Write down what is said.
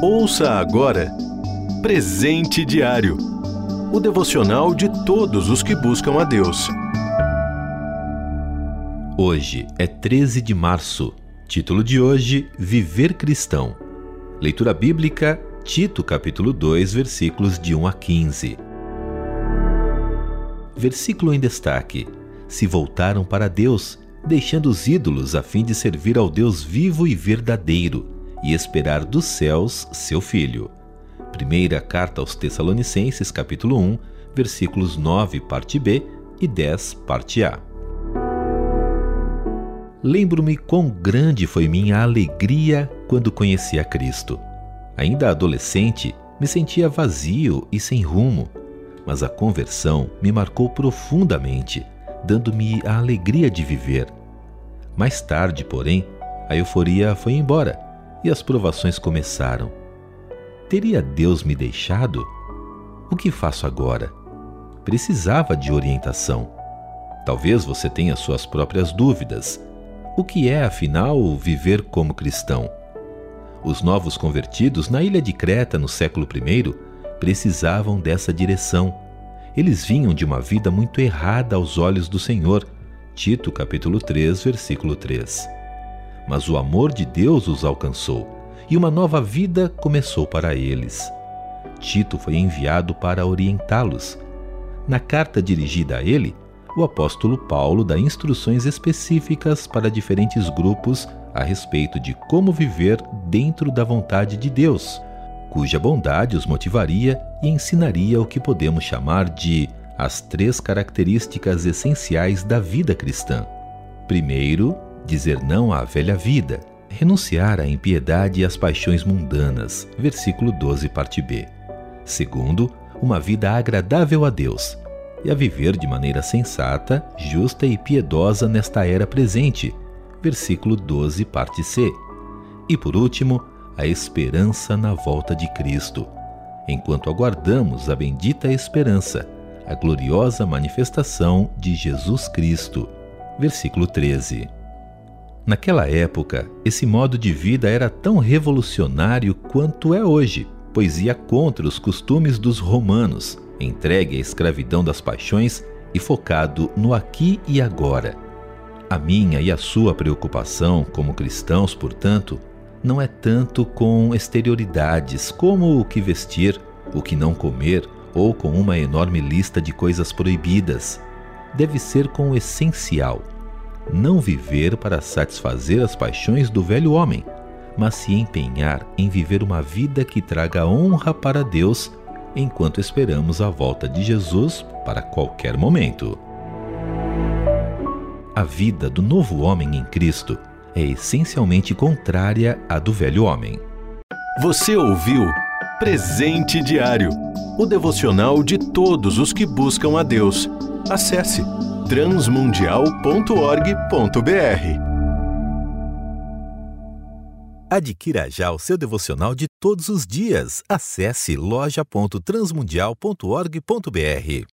Ouça agora Presente Diário o devocional de todos os que buscam a Deus. Hoje é 13 de março. Título de hoje: Viver Cristão. Leitura bíblica, Tito, capítulo 2, versículos de 1 a 15. Versículo em destaque: Se voltaram para Deus, deixando os ídolos a fim de servir ao Deus vivo e verdadeiro e esperar dos céus seu Filho. Primeira carta aos Tessalonicenses, capítulo 1, versículos 9, parte B e 10, parte A. Lembro-me quão grande foi minha alegria quando conheci a Cristo. Ainda adolescente, me sentia vazio e sem rumo, mas a conversão me marcou profundamente, dando-me a alegria de viver. Mais tarde, porém, a euforia foi embora e as provações começaram. Teria Deus me deixado? O que faço agora? Precisava de orientação. Talvez você tenha suas próprias dúvidas. O que é, afinal, viver como cristão? Os novos convertidos na ilha de Creta no século I precisavam dessa direção. Eles vinham de uma vida muito errada aos olhos do Senhor. Tito capítulo 3, versículo 3. Mas o amor de Deus os alcançou e uma nova vida começou para eles. Tito foi enviado para orientá-los. Na carta dirigida a ele, o apóstolo Paulo dá instruções específicas para diferentes grupos a respeito de como viver dentro da vontade de Deus, cuja bondade os motivaria e ensinaria o que podemos chamar de as três características essenciais da vida cristã. Primeiro, dizer não à velha vida renunciar à impiedade e às paixões mundanas. Versículo 12, parte B. Segundo, uma vida agradável a Deus e a viver de maneira sensata, justa e piedosa nesta era presente. Versículo 12, parte C. E por último, a esperança na volta de Cristo, enquanto aguardamos a bendita esperança, a gloriosa manifestação de Jesus Cristo. Versículo 13. Naquela época, esse modo de vida era tão revolucionário quanto é hoje, pois ia contra os costumes dos romanos, entregue à escravidão das paixões e focado no aqui e agora. A minha e a sua preocupação como cristãos, portanto, não é tanto com exterioridades como o que vestir, o que não comer ou com uma enorme lista de coisas proibidas. Deve ser com o essencial não viver para satisfazer as paixões do velho homem, mas se empenhar em viver uma vida que traga honra para Deus enquanto esperamos a volta de Jesus para qualquer momento. A vida do novo homem em Cristo é essencialmente contrária à do velho homem. Você ouviu Presente Diário o devocional de todos os que buscam a Deus. Acesse transmundial.org.br. Adquira já o seu devocional de todos os dias. Acesse loja.transmundial.org.br.